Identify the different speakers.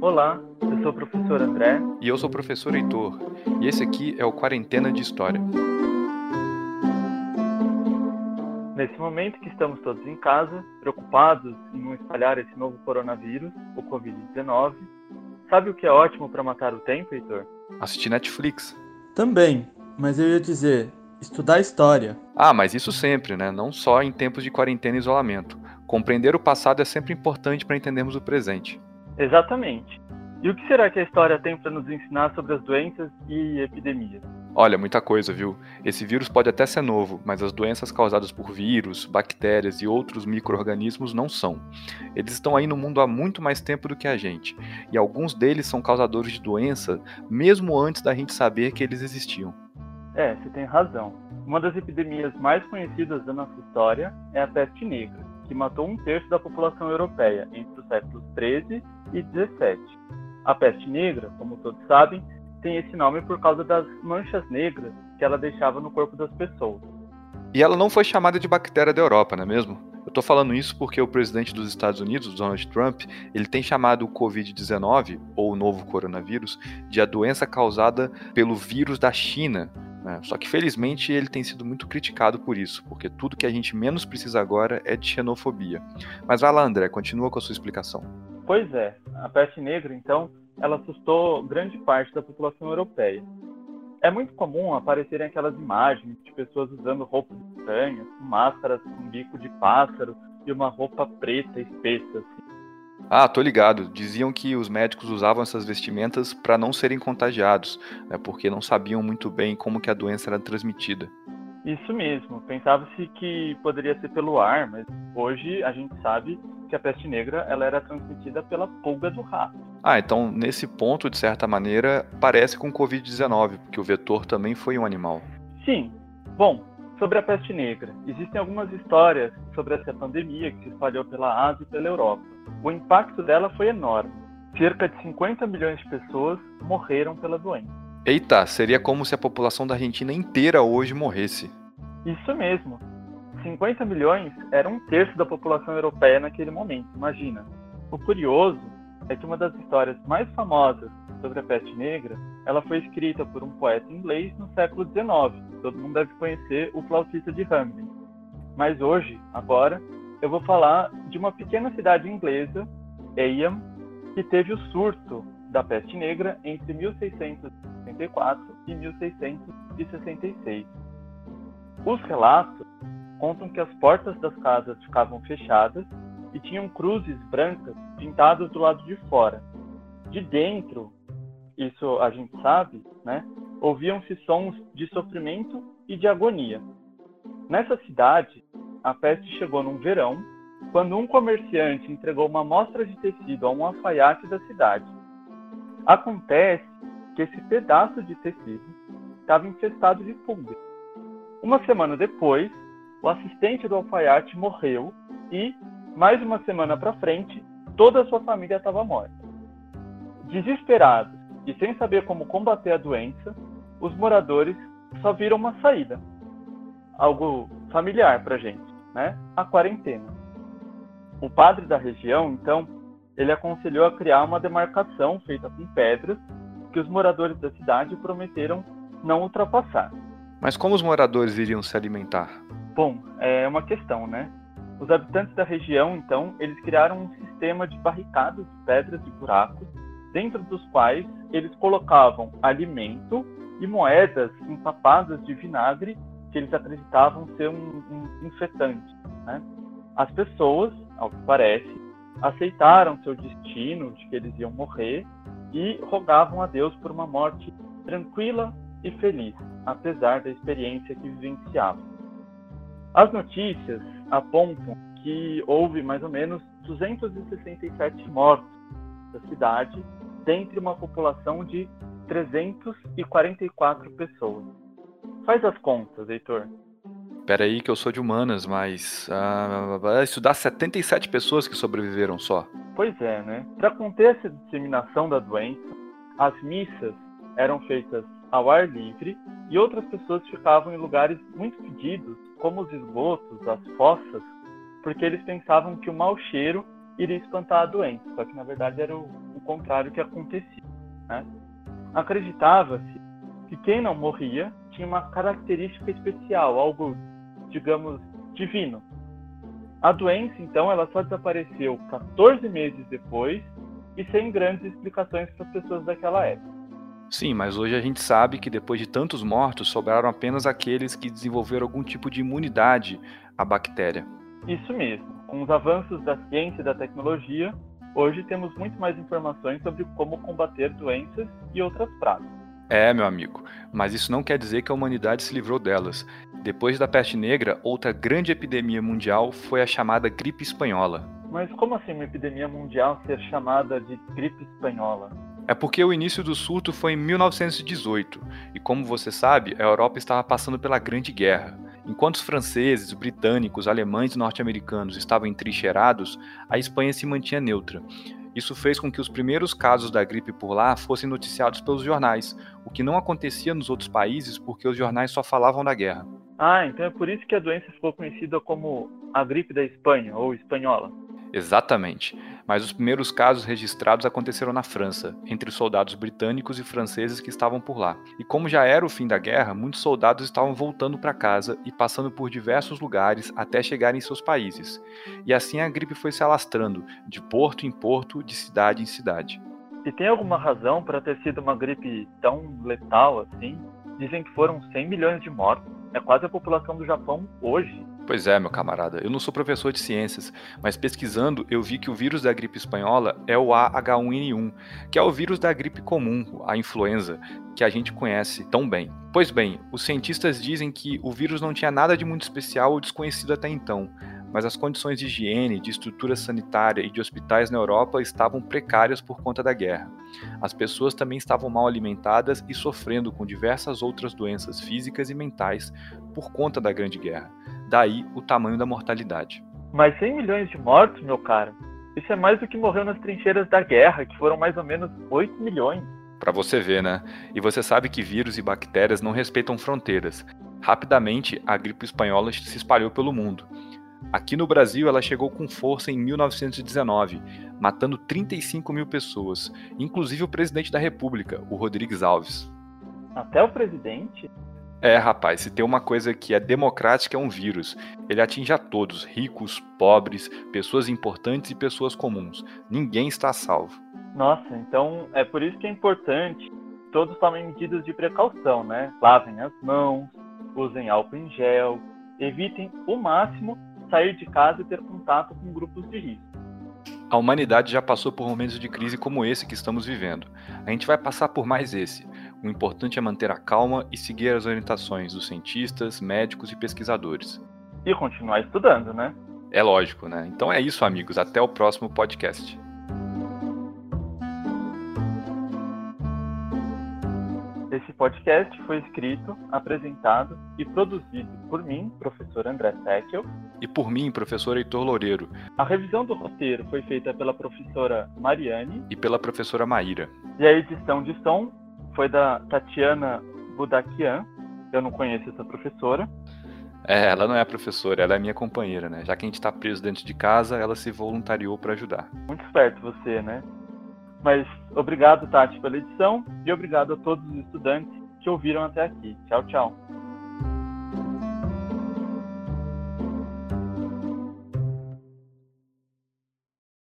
Speaker 1: Olá, eu sou o professor André.
Speaker 2: E eu sou o professor Heitor. E esse aqui é o Quarentena de História.
Speaker 1: Nesse momento que estamos todos em casa, preocupados em não espalhar esse novo coronavírus, o Covid-19, sabe o que é ótimo para matar o tempo, Heitor?
Speaker 2: Assistir Netflix.
Speaker 3: Também, mas eu ia dizer, estudar história.
Speaker 2: Ah, mas isso sempre, né? Não só em tempos de quarentena e isolamento. Compreender o passado é sempre importante para entendermos o presente.
Speaker 1: Exatamente. E o que será que a história tem para nos ensinar sobre as doenças e epidemias?
Speaker 2: Olha, muita coisa, viu? Esse vírus pode até ser novo, mas as doenças causadas por vírus, bactérias e outros micro-organismos não são. Eles estão aí no mundo há muito mais tempo do que a gente, e alguns deles são causadores de doença mesmo antes da gente saber que eles existiam.
Speaker 1: É, você tem razão. Uma das epidemias mais conhecidas da nossa história é a peste negra, que matou um terço da população europeia entre os séculos 13 e 17. A peste negra, como todos sabem, tem esse nome por causa das manchas negras que ela deixava no corpo das pessoas.
Speaker 2: E ela não foi chamada de bactéria da Europa, não é mesmo? Eu estou falando isso porque o presidente dos Estados Unidos, Donald Trump, ele tem chamado o Covid-19, ou o novo coronavírus, de a doença causada pelo vírus da China. Né? Só que felizmente ele tem sido muito criticado por isso, porque tudo que a gente menos precisa agora é de xenofobia. Mas vai lá, André, continua com a sua explicação.
Speaker 1: Pois é, a peste negra, então, ela assustou grande parte da população europeia. É muito comum aparecerem aquelas imagens de pessoas usando roupas estranhas, máscaras com bico de pássaro e uma roupa preta espessa. Assim.
Speaker 2: Ah, tô ligado. Diziam que os médicos usavam essas vestimentas para não serem contagiados, né, porque não sabiam muito bem como que a doença era transmitida.
Speaker 1: Isso mesmo. Pensava-se que poderia ser pelo ar, mas hoje a gente sabe que a peste negra ela era transmitida pela pulga do rato.
Speaker 2: Ah, então nesse ponto, de certa maneira, parece com o Covid-19, porque o vetor também foi um animal.
Speaker 1: Sim. Bom, sobre a peste negra, existem algumas histórias sobre essa pandemia que se espalhou pela Ásia e pela Europa. O impacto dela foi enorme. Cerca de 50 milhões de pessoas morreram pela doença.
Speaker 2: Eita, seria como se a população da Argentina inteira hoje morresse.
Speaker 1: Isso mesmo. 50 milhões era um terço da população europeia naquele momento, imagina. O curioso é que uma das histórias mais famosas sobre a peste negra, ela foi escrita por um poeta inglês no século XIX. Todo mundo deve conhecer o flautista de Hamelin. Mas hoje, agora, eu vou falar de uma pequena cidade inglesa, Eyam, que teve o surto da peste negra entre 1664 e 1666. Os relatos contam que as portas das casas ficavam fechadas e tinham cruzes brancas pintadas do lado de fora. De dentro, isso a gente sabe, né? Ouviam-se sons de sofrimento e de agonia. Nessa cidade, a peste chegou num verão, quando um comerciante entregou uma amostra de tecido a um alfaiate da cidade. Acontece que esse pedaço de tecido estava infestado de pulgas. Uma semana depois, o assistente do alfaiate morreu e, mais uma semana para frente, toda a sua família estava morta. Desesperados e sem saber como combater a doença, os moradores só viram uma saída. Algo familiar para a gente, né? A quarentena. O padre da região, então, ele aconselhou a criar uma demarcação feita com pedras que os moradores da cidade prometeram não ultrapassar.
Speaker 2: Mas como os moradores iriam se alimentar?
Speaker 1: Bom, é uma questão, né? Os habitantes da região, então, eles criaram um sistema de barricadas de pedras e buracos, dentro dos quais eles colocavam alimento e moedas empapadas de vinagre que eles acreditavam ser um, um infetante. Né? As pessoas, ao que parece, aceitaram seu destino, de que eles iam morrer, e rogavam a Deus por uma morte tranquila e feliz, apesar da experiência que vivenciavam. As notícias apontam que houve mais ou menos 267 mortos da cidade, dentre uma população de 344 pessoas. Faz as contas, Heitor.
Speaker 2: Espera aí que eu sou de humanas, mas uh, vai estudar 77 pessoas que sobreviveram só.
Speaker 1: Pois é, né? Para conter essa disseminação da doença, as missas eram feitas ao ar livre e outras pessoas ficavam em lugares muito fedidos, como os esgotos, as fossas, porque eles pensavam que o mau cheiro iria espantar a doença, só que na verdade era o, o contrário que acontecia. Né? Acreditava-se que quem não morria tinha uma característica especial, algo, digamos, divino. A doença, então, ela só desapareceu 14 meses depois e sem grandes explicações para as pessoas daquela época.
Speaker 2: Sim, mas hoje a gente sabe que depois de tantos mortos, sobraram apenas aqueles que desenvolveram algum tipo de imunidade à bactéria.
Speaker 1: Isso mesmo. Com os avanços da ciência e da tecnologia, hoje temos muito mais informações sobre como combater doenças e outras pragas.
Speaker 2: É, meu amigo, mas isso não quer dizer que a humanidade se livrou delas. Depois da peste negra, outra grande epidemia mundial foi a chamada gripe espanhola.
Speaker 1: Mas como assim uma epidemia mundial ser chamada de gripe espanhola?
Speaker 2: É porque o início do surto foi em 1918, e como você sabe, a Europa estava passando pela Grande Guerra. Enquanto os franceses, britânicos, alemães e norte-americanos estavam entrincheirados, a Espanha se mantinha neutra. Isso fez com que os primeiros casos da gripe por lá fossem noticiados pelos jornais, o que não acontecia nos outros países porque os jornais só falavam da guerra.
Speaker 1: Ah, então é por isso que a doença ficou conhecida como a gripe da Espanha ou espanhola.
Speaker 2: Exatamente. Mas os primeiros casos registrados aconteceram na França, entre soldados britânicos e franceses que estavam por lá. E como já era o fim da guerra, muitos soldados estavam voltando para casa e passando por diversos lugares até chegarem em seus países. E assim a gripe foi se alastrando, de porto em porto, de cidade em cidade.
Speaker 1: E tem alguma razão para ter sido uma gripe tão letal assim? Dizem que foram 100 milhões de mortos. É quase a população do Japão hoje.
Speaker 2: Pois é, meu camarada, eu não sou professor de ciências, mas pesquisando eu vi que o vírus da gripe espanhola é o AH1N1, que é o vírus da gripe comum, a influenza, que a gente conhece tão bem. Pois bem, os cientistas dizem que o vírus não tinha nada de muito especial ou desconhecido até então, mas as condições de higiene, de estrutura sanitária e de hospitais na Europa estavam precárias por conta da guerra. As pessoas também estavam mal alimentadas e sofrendo com diversas outras doenças físicas e mentais por conta da Grande Guerra. Daí o tamanho da mortalidade.
Speaker 1: Mas 100 milhões de mortos, meu caro, isso é mais do que morreu nas trincheiras da guerra, que foram mais ou menos 8 milhões.
Speaker 2: Para você ver, né? E você sabe que vírus e bactérias não respeitam fronteiras. Rapidamente, a gripe espanhola se espalhou pelo mundo. Aqui no Brasil, ela chegou com força em 1919, matando 35 mil pessoas, inclusive o presidente da República, o Rodrigues Alves.
Speaker 1: Até o presidente?
Speaker 2: É, rapaz, se tem uma coisa que é democrática é um vírus. Ele atinge a todos, ricos, pobres, pessoas importantes e pessoas comuns. Ninguém está salvo.
Speaker 1: Nossa, então é por isso que é importante todos tomem medidas de precaução, né? Lavem as mãos, usem álcool em gel, evitem o máximo sair de casa e ter contato com grupos de risco.
Speaker 2: A humanidade já passou por momentos de crise como esse que estamos vivendo. A gente vai passar por mais esse. O importante é manter a calma e seguir as orientações dos cientistas, médicos e pesquisadores.
Speaker 1: E continuar estudando, né?
Speaker 2: É lógico, né? Então é isso, amigos. Até o próximo podcast.
Speaker 1: Esse podcast foi escrito, apresentado e produzido por mim, professor André Seckel.
Speaker 2: E por mim, professor Heitor Loureiro.
Speaker 1: A revisão do roteiro foi feita pela professora Mariane.
Speaker 2: E pela professora Maíra.
Speaker 1: E a edição de som foi da Tatiana Budakian. Eu não conheço essa professora.
Speaker 2: É, ela não é a professora, ela é minha companheira, né? Já que a gente está preso dentro de casa, ela se voluntariou para ajudar.
Speaker 1: Muito esperto você, né? Mas obrigado, Tati, pela edição e obrigado a todos os estudantes que ouviram até aqui. Tchau, tchau.